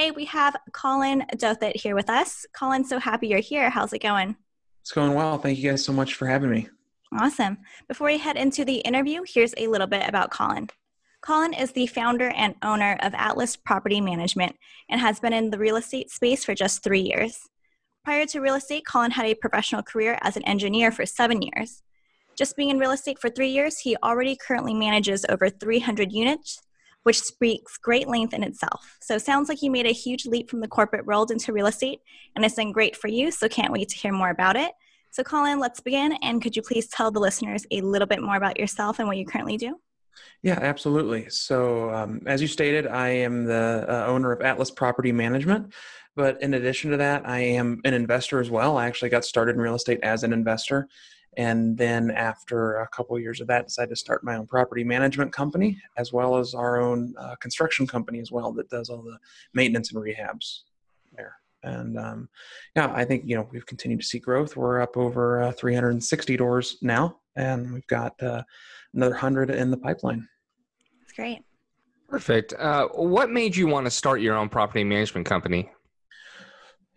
today we have Colin Douthit here with us. Colin, so happy you're here. How's it going? It's going well. Thank you guys so much for having me. Awesome. Before we head into the interview, here's a little bit about Colin. Colin is the founder and owner of Atlas Property Management and has been in the real estate space for just three years. Prior to real estate, Colin had a professional career as an engineer for seven years. Just being in real estate for three years, he already currently manages over 300 units, which speaks great length in itself. So sounds like you made a huge leap from the corporate world into real estate, and it's been great for you, so can't wait to hear more about it. So Colin, let's begin, and could you please tell the listeners a little bit more about yourself and what you currently do? Yeah, absolutely. So, um, as you stated, I am the uh, owner of Atlas Property Management. But in addition to that, I am an investor as well. I actually got started in real estate as an investor. And then after a couple of years of that, decided to start my own property management company, as well as our own uh, construction company as well that does all the maintenance and rehabs there. And um, yeah, I think you know we've continued to see growth. We're up over uh, 360 doors now, and we've got uh, another hundred in the pipeline. That's great. Perfect. Uh, what made you want to start your own property management company?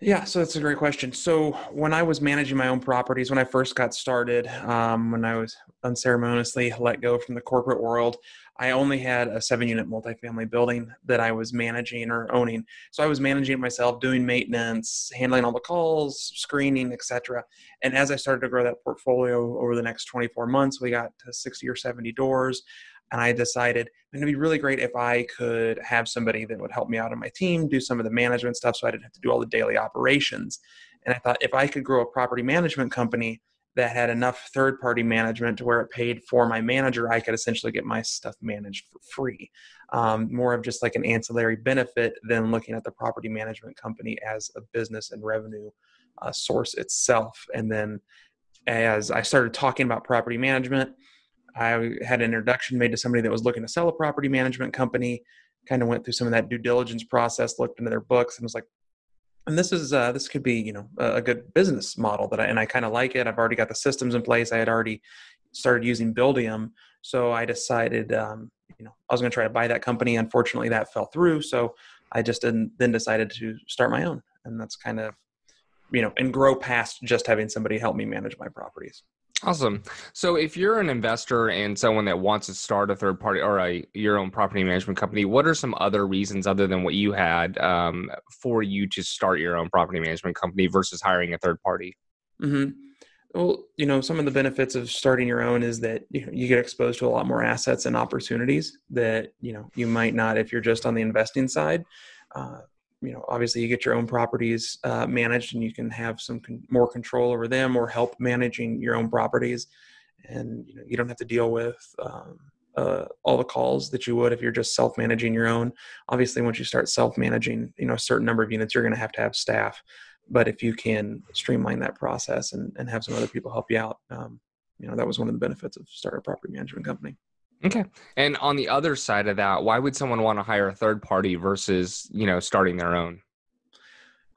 Yeah, so that's a great question. So when I was managing my own properties, when I first got started, um, when I was unceremoniously let go from the corporate world, I only had a seven unit multifamily building that I was managing or owning. So I was managing it myself, doing maintenance, handling all the calls, screening, etc. And as I started to grow that portfolio over the next 24 months, we got to 60 or 70 doors and I decided it'd be really great if I could have somebody that would help me out on my team, do some of the management stuff so I didn't have to do all the daily operations. And I thought if I could grow a property management company that had enough third party management to where it paid for my manager, I could essentially get my stuff managed for free. Um, more of just like an ancillary benefit than looking at the property management company as a business and revenue uh, source itself. And then as I started talking about property management, I had an introduction made to somebody that was looking to sell a property management company. Kind of went through some of that due diligence process, looked into their books, and was like, "And this is uh, this could be you know a good business model that I and I kind of like it. I've already got the systems in place. I had already started using Buildium, so I decided um, you know I was going to try to buy that company. Unfortunately, that fell through, so I just didn't, then decided to start my own, and that's kind of you know and grow past just having somebody help me manage my properties. Awesome. So, if you're an investor and someone that wants to start a third party or a your own property management company, what are some other reasons other than what you had um, for you to start your own property management company versus hiring a third party? Mm-hmm. Well, you know, some of the benefits of starting your own is that you, know, you get exposed to a lot more assets and opportunities that you know you might not if you're just on the investing side. Uh, you know obviously you get your own properties uh, managed and you can have some con- more control over them or help managing your own properties. And you know you don't have to deal with um, uh, all the calls that you would if you're just self-managing your own. Obviously once you start self-managing you know a certain number of units you're going to have to have staff. But if you can streamline that process and, and have some other people help you out um, you know that was one of the benefits of starting a property management company Okay. And on the other side of that, why would someone want to hire a third party versus, you know, starting their own?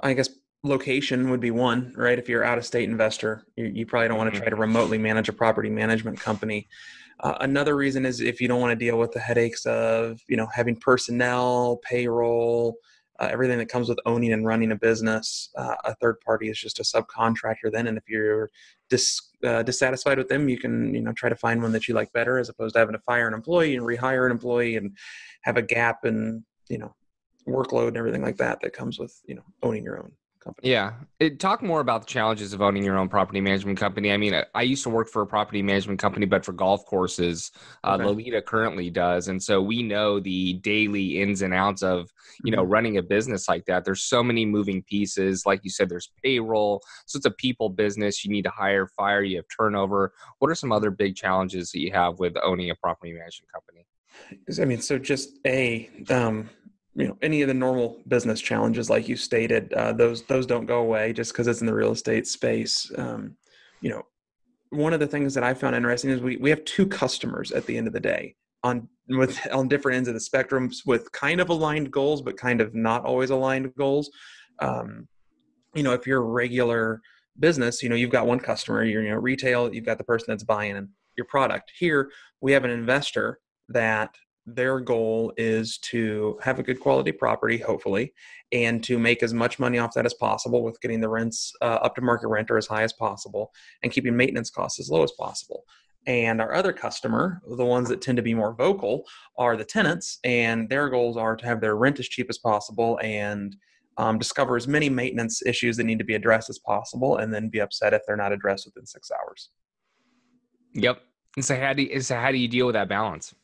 I guess location would be one, right? If you're out of state investor, you, you probably don't want to try to mm-hmm. remotely manage a property management company. Uh, another reason is if you don't want to deal with the headaches of, you know, having personnel, payroll, uh, everything that comes with owning and running a business. Uh, a third party is just a subcontractor then, and if you're dis, uh, dissatisfied with them, you can you know try to find one that you like better, as opposed to having to fire an employee and rehire an employee and have a gap in you know workload and everything like that that comes with you know owning your own company. Yeah. It, talk more about the challenges of owning your own property management company. I mean, I, I used to work for a property management company, but for golf courses, uh, okay. Lolita currently does. And so we know the daily ins and outs of, you know, mm-hmm. running a business like that. There's so many moving pieces. Like you said, there's payroll. So it's a people business. You need to hire, fire, you have turnover. What are some other big challenges that you have with owning a property management company? I mean, so just a, um, you know any of the normal business challenges like you stated uh, those those don't go away just because it's in the real estate space. Um, you know one of the things that i found interesting is we, we have two customers at the end of the day on with on different ends of the spectrums with kind of aligned goals but kind of not always aligned goals. Um, you know if you're a regular business you know you've got one customer you're you know retail you've got the person that's buying your product. Here we have an investor that their goal is to have a good quality property, hopefully, and to make as much money off that as possible with getting the rents uh, up to market rent or as high as possible and keeping maintenance costs as low as possible. And our other customer, the ones that tend to be more vocal, are the tenants, and their goals are to have their rent as cheap as possible and um, discover as many maintenance issues that need to be addressed as possible, and then be upset if they're not addressed within six hours. Yep. And so how do you, so how do you deal with that balance?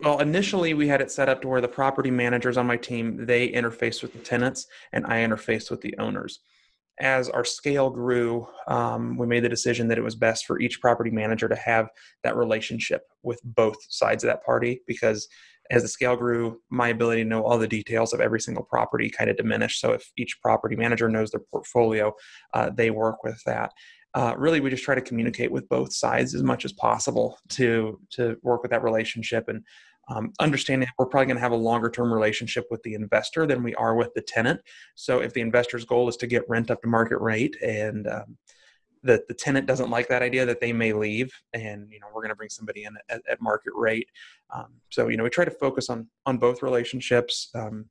Well, initially we had it set up to where the property managers on my team they interface with the tenants, and I interface with the owners as our scale grew, um, we made the decision that it was best for each property manager to have that relationship with both sides of that party because as the scale grew, my ability to know all the details of every single property kind of diminished. So if each property manager knows their portfolio, uh, they work with that. Uh, really, we just try to communicate with both sides as much as possible to to work with that relationship and um, understanding we're probably going to have a longer term relationship with the investor than we are with the tenant. So if the investor's goal is to get rent up to market rate and um, the, the tenant doesn't like that idea that they may leave and you know we're going to bring somebody in at, at market rate um, so you know we try to focus on on both relationships um,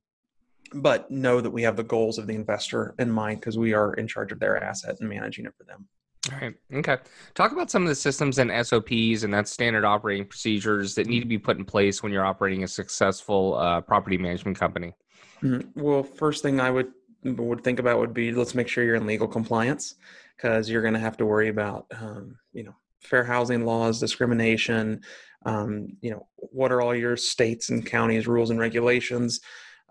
but know that we have the goals of the investor in mind because we are in charge of their asset and managing it for them all right. Okay. Talk about some of the systems and SOPs and that's standard operating procedures that need to be put in place when you're operating a successful uh, property management company. Mm-hmm. Well, first thing I would would think about would be let's make sure you're in legal compliance because you're going to have to worry about um, you know fair housing laws, discrimination. Um, you know what are all your states and counties rules and regulations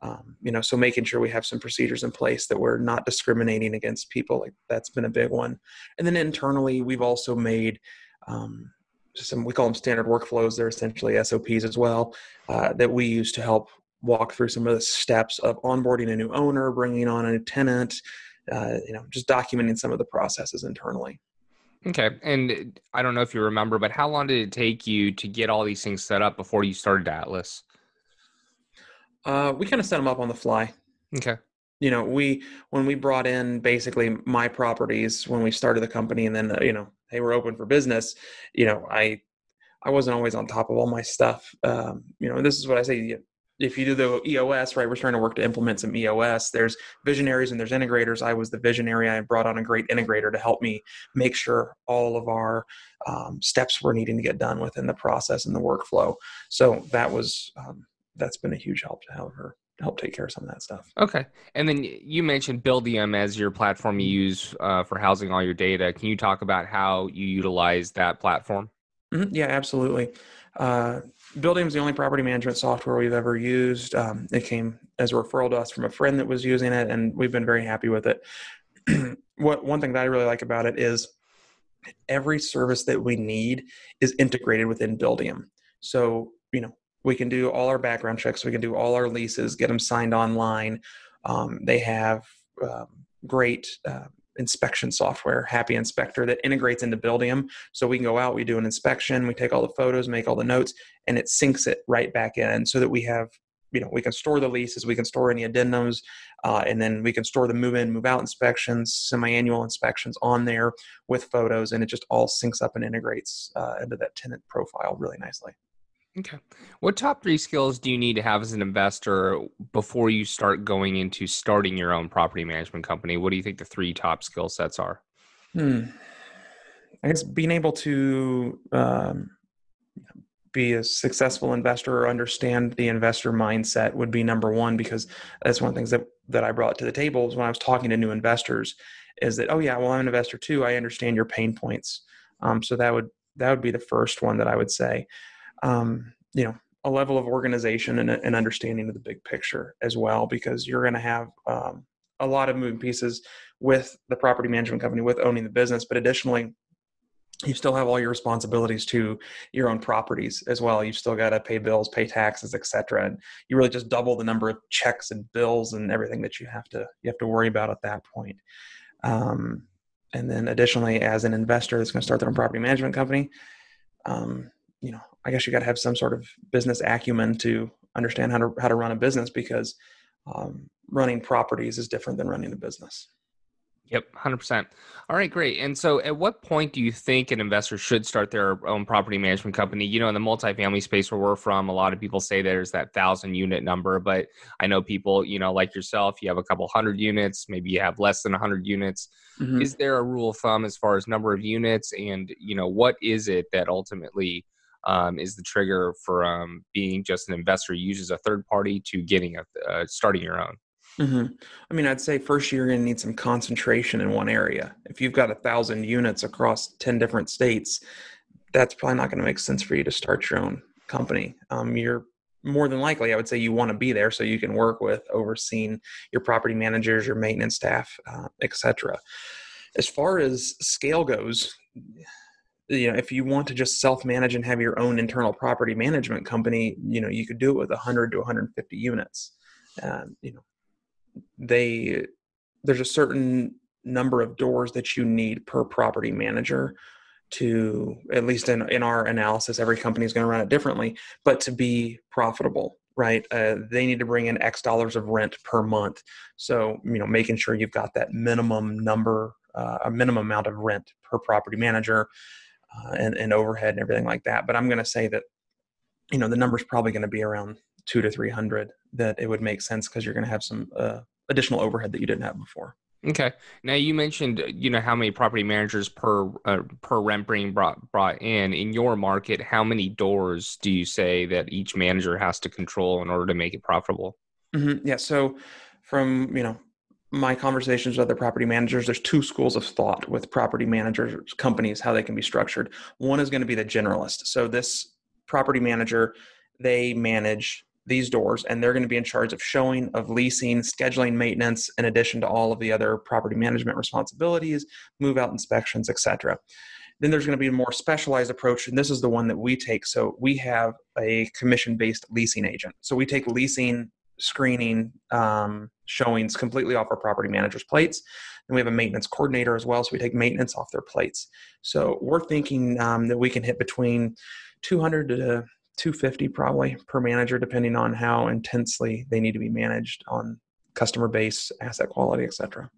um, you know so making sure we have some procedures in place that we're not discriminating against people like that's been a big one. And then internally we've also made um, some we call them standard workflows. They're essentially sops as well uh, that we use to help walk through some of the steps of onboarding a new owner bringing on a new tenant uh, you know just documenting some of the processes internally. Okay and i don't know if you remember but how long did it take you to get all these things set up before you started atlas uh, we kind of set them up on the fly. Okay. You know, we when we brought in basically my properties when we started the company, and then uh, you know they were open for business. You know, I I wasn't always on top of all my stuff. Um, you know, this is what I say. If you do the EOS, right, we're trying to work to implement some EOS. There's visionaries and there's integrators. I was the visionary. I brought on a great integrator to help me make sure all of our um, steps were needing to get done within the process and the workflow. So that was um, that's been a huge help to have her help take care of some of that stuff. Okay. And then you mentioned Buildium as your platform you use uh, for housing all your data. Can you talk about how you utilize that platform? Mm-hmm. Yeah, absolutely. Uh, Buildium is the only property management software we've ever used. Um, it came as a referral to us from a friend that was using it, and we've been very happy with it. what one thing that I really like about it is every service that we need is integrated within Buildium. So you know we can do all our background checks we can do all our leases get them signed online. Um, they have um, great uh, inspection software happy inspector that integrates into buildium. So we can go out we do an inspection we take all the photos make all the notes and it syncs it right back in so that we have you know we can store the leases we can store any addendums uh, and then we can store the move in move out inspections semi-annual inspections on there with photos and it just all syncs up and integrates uh, into that tenant profile really nicely Okay. What top three skills do you need to have as an investor before you start going into starting your own property management company? What do you think the three top skill sets are? Hmm. I guess being able to um, be a successful investor or understand the investor mindset would be number one because that's one of the things that, that I brought to the table is when I was talking to new investors is that, oh yeah, well, I'm an investor too. I understand your pain points. Um, so that would, that would be the first one that I would say um, you know a level of organization and an understanding of the big picture as well because you're going to have um, a lot of moving pieces with the property management company with owning the business but additionally you still have all your responsibilities to your own properties as well. You've still got to pay bills pay taxes etc and you really just double the number of checks and bills and everything that you have to you have to worry about at that point. Um, and then additionally as an investor that's going to start their own property management company um, you know, I guess you got to have some sort of business acumen to understand how to how to run a business because um, running properties is different than running a business. Yep, 100%. All right, great. And so at what point do you think an investor should start their own property management company? You know, in the multifamily space where we're from, a lot of people say there's that thousand unit number, but I know people, you know, like yourself, you have a couple hundred units, maybe you have less than 100 units. Mm-hmm. Is there a rule of thumb as far as number of units? And, you know, what is it that ultimately um, is the trigger for um, being just an investor uses a third party to getting a uh, starting your own? Mm-hmm. I mean, I'd say first you're going to need some concentration in one area. If you've got a thousand units across 10 different states, that's probably not going to make sense for you to start your own company. Um, you're more than likely, I would say you want to be there so you can work with overseeing your property managers, your maintenance staff, uh, etc. As far as scale goes, you know, if you want to just self-manage and have your own internal property management company, you know, you could do it with 100 to 150 units. Um, you know, they there's a certain number of doors that you need per property manager to at least in, in our analysis every company is going to run it differently but to be profitable right uh, they need to bring in x dollars of rent per month so you know making sure you've got that minimum number uh, a minimum amount of rent per property manager uh, and, and overhead and everything like that but i'm going to say that you know the number is probably going to be around two to 300 that it would make sense because you're going to have some uh, additional overhead that you didn't have before. Okay. Now you mentioned, you know, how many property managers per uh, per rent being brought brought in in your market. How many doors do you say that each manager has to control in order to make it profitable? Mm-hmm. Yeah. So, from you know my conversations with other property managers, there's two schools of thought with property managers companies how they can be structured. One is going to be the generalist. So this property manager, they manage these doors and they're going to be in charge of showing of leasing scheduling maintenance in addition to all of the other property management responsibilities move out inspections etc then there's going to be a more specialized approach and this is the one that we take so we have a commission based leasing agent so we take leasing screening um, showings completely off our property managers plates. And we have a maintenance coordinator as well so we take maintenance off their plates. So we're thinking um, that we can hit between 200 to 250 probably per manager depending on how intensely they need to be managed on customer base asset quality etc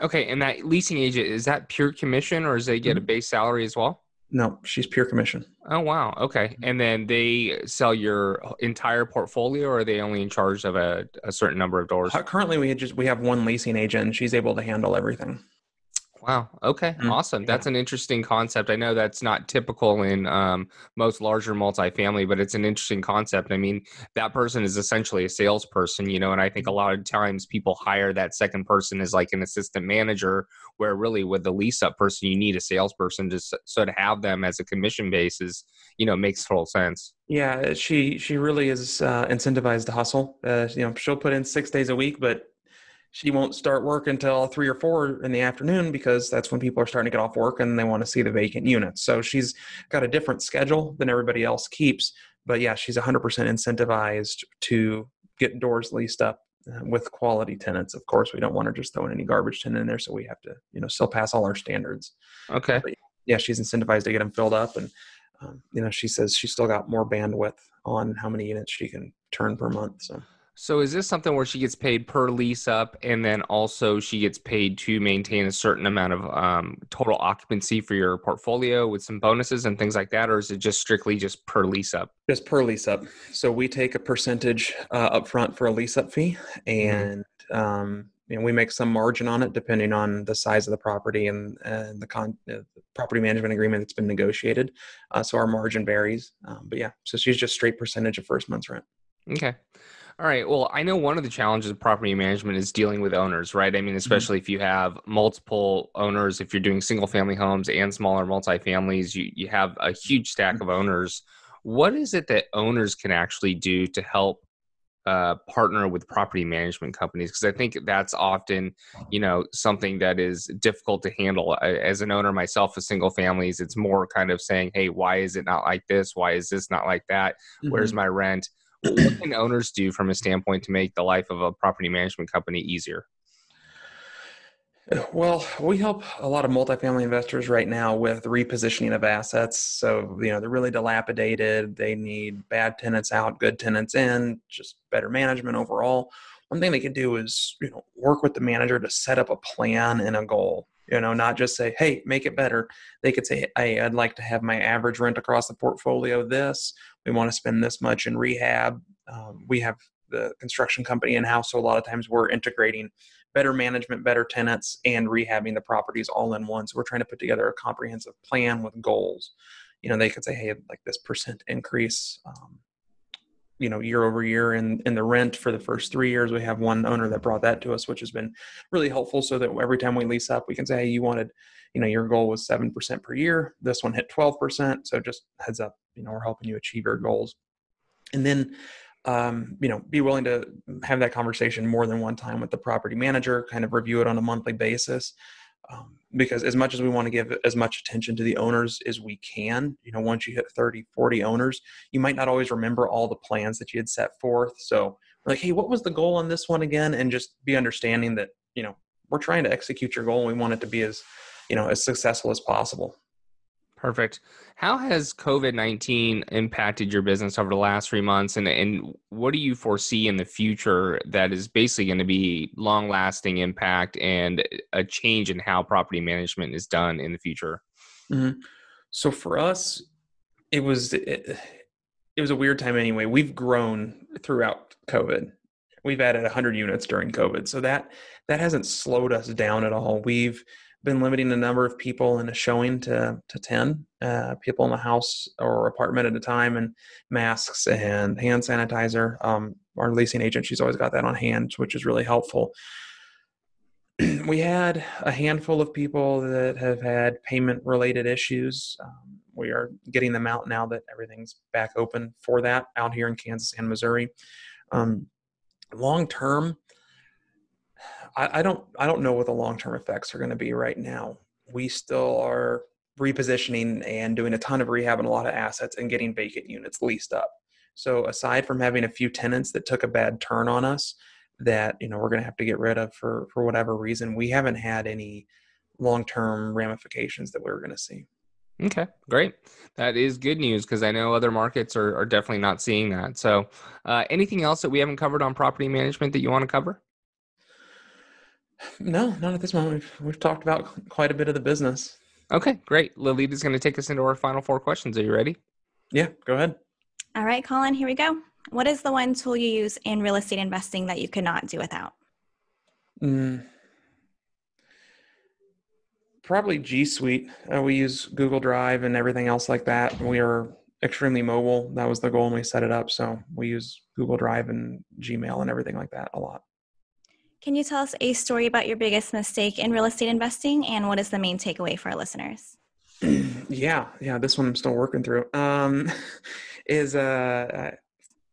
okay and that leasing agent is that pure commission or does they get a mm-hmm. base salary as well no she's pure commission. Oh wow okay. Mm-hmm. and then they sell your entire portfolio or are they only in charge of a, a certain number of doors? Uh, currently we just we have one leasing agent she's able to handle everything Wow. Okay. Mm-hmm. Awesome. That's an interesting concept. I know that's not typical in um, most larger multifamily, but it's an interesting concept. I mean, that person is essentially a salesperson, you know, and I think a lot of times people hire that second person as like an assistant manager, where really with the lease up person, you need a salesperson just so to have them as a commission basis, you know, makes total sense. Yeah, she she really is uh, incentivized to hustle. Uh, you know, she'll put in six days a week, but she won't start work until three or four in the afternoon because that's when people are starting to get off work and they want to see the vacant units. So she's got a different schedule than everybody else keeps. But yeah, she's 100% incentivized to get doors leased up uh, with quality tenants. Of course, we don't want her just throwing any garbage tenant in there, so we have to, you know, still pass all our standards. Okay. But yeah, she's incentivized to get them filled up, and um, you know, she says she's still got more bandwidth on how many units she can turn per month. So so is this something where she gets paid per lease up, and then also she gets paid to maintain a certain amount of um, total occupancy for your portfolio with some bonuses and things like that, or is it just strictly just per lease up? Just per lease up. So we take a percentage uh, upfront for a lease up fee, mm-hmm. and mm-hmm. um, you know, we make some margin on it depending on the size of the property and, and the, con- uh, the property management agreement that's been negotiated. Uh, so our margin varies, um, but yeah, so she's just straight percentage of first month's rent. Okay. All right. Well, I know one of the challenges of property management is dealing with owners, right? I mean, mm-hmm. especially mm-hmm. if you have multiple owners, if you're doing single family homes and smaller multifamilies, you, you have a huge stack mm-hmm. of owners. What is it that owners can actually do to help uh, partner with property management companies? Because I think that's often, you know, something that is difficult to handle. As an owner myself of single families, it's more kind of saying, hey, why is it not like this? Why is this not like that? Mm-hmm. Where's my rent? What can owners do from a standpoint to make the life of a property management company easier? Well, we help a lot of multifamily investors right now with repositioning of assets. So, you know, they're really dilapidated. They need bad tenants out, good tenants in, just better management overall. one thing they can do is you know work with the manager to set up a plan and a goal you know not just say hey make it better. They could say hey i'd like to have my average rent across the portfolio this. We want to spend this much in rehab. Um, we have the construction company in house so a lot of times we're integrating better management better tenants and rehabbing the properties all in one. So we're trying to put together a comprehensive plan with goals. You know they could say hey like this percent increase. Um, you know year over year in in the rent for the first three years we have one owner that brought that to us which has been really helpful so that every time we lease up we can say hey you wanted you know your goal was 7% per year. This one hit 12% so just heads up you know we're helping you achieve your goals. And then um, you know be willing to have that conversation more than one time with the property manager kind of review it on a monthly basis um, because as much as we want to give as much attention to the owners as we can you know once you hit 30 40 owners you might not always remember all the plans that you had set forth. So like hey what was the goal on this one again? And just be understanding that you know we're trying to execute your goal and we want it to be as you know as successful as possible Perfect. How has COVID 19 impacted your business over the last three months? And, and what do you foresee in the future that is basically going to be long lasting impact and a change in how property management is done in the future? Mm-hmm. So for us, it was it, it was a weird time anyway. We've grown throughout COVID. We've added 100 units during COVID, so that that hasn't slowed us down at all. We've been limiting the number of people in a showing to to 10 uh, people in the house or apartment at a time and masks and hand sanitizer. Um, our leasing agent she's always got that on hand which is really helpful. We had a handful of people that have had payment related issues. Um, we are getting them out now that everything's back open for that out here in kansas and missouri. Um, long term I, don't I don't know what the long term effects are going to be right now. We still are repositioning and doing a ton of rehab and a lot of assets and getting vacant units leased up. So aside from having a few tenants that took a bad turn on us that you know we're going to have to get rid of for for whatever reason, we haven't had any long term ramifications that we are going to see. Okay, great. That is good news because I know other markets are, are definitely not seeing that. So, uh, anything else that we haven't covered on property management that you want to cover? No, not at this moment. We've, we've talked about quite a bit of the business. Okay, great. Lolita's going to take us into our final four questions. Are you ready? Yeah, go ahead. All right, Colin, here we go. What is the one tool you use in real estate investing that you cannot do without? Mm, probably G Suite. Uh, we use Google Drive and everything else like that. We are extremely mobile. That was the goal when we set it up. So we use Google Drive and Gmail and everything like that a lot. Can you tell us a story about your biggest mistake in real estate investing and what is the main takeaway for our listeners? yeah, yeah, this one I'm still working through. Um, is uh,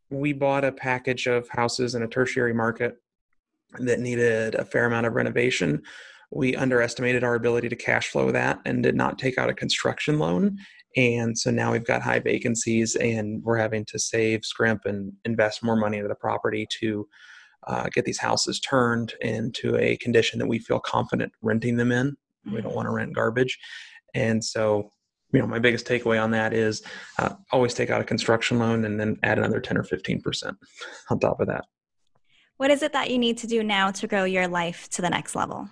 we bought a package of houses in a tertiary market that needed a fair amount of renovation. We underestimated our ability to cash flow that and did not take out a construction loan. And so now we've got high vacancies and we're having to save, scrimp, and invest more money into the property to uh, get these houses turned into a condition that we feel confident renting them in. We don't want to rent garbage. And so, you know, my biggest takeaway on that is uh, always take out a construction loan and then add another 10 or 15% on top of that. What is it that you need to do now to grow your life to the next level?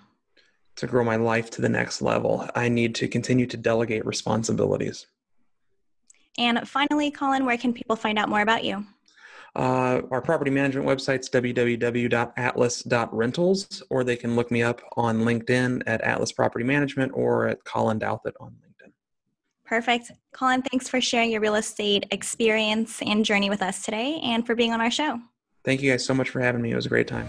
To grow my life to the next level, I need to continue to delegate responsibilities. And finally, Colin, where can people find out more about you? Uh, our property management website's www.atlas.rentals, or they can look me up on LinkedIn at Atlas Property Management or at Colin Douthit on LinkedIn. Perfect. Colin, thanks for sharing your real estate experience and journey with us today and for being on our show. Thank you guys so much for having me. It was a great time.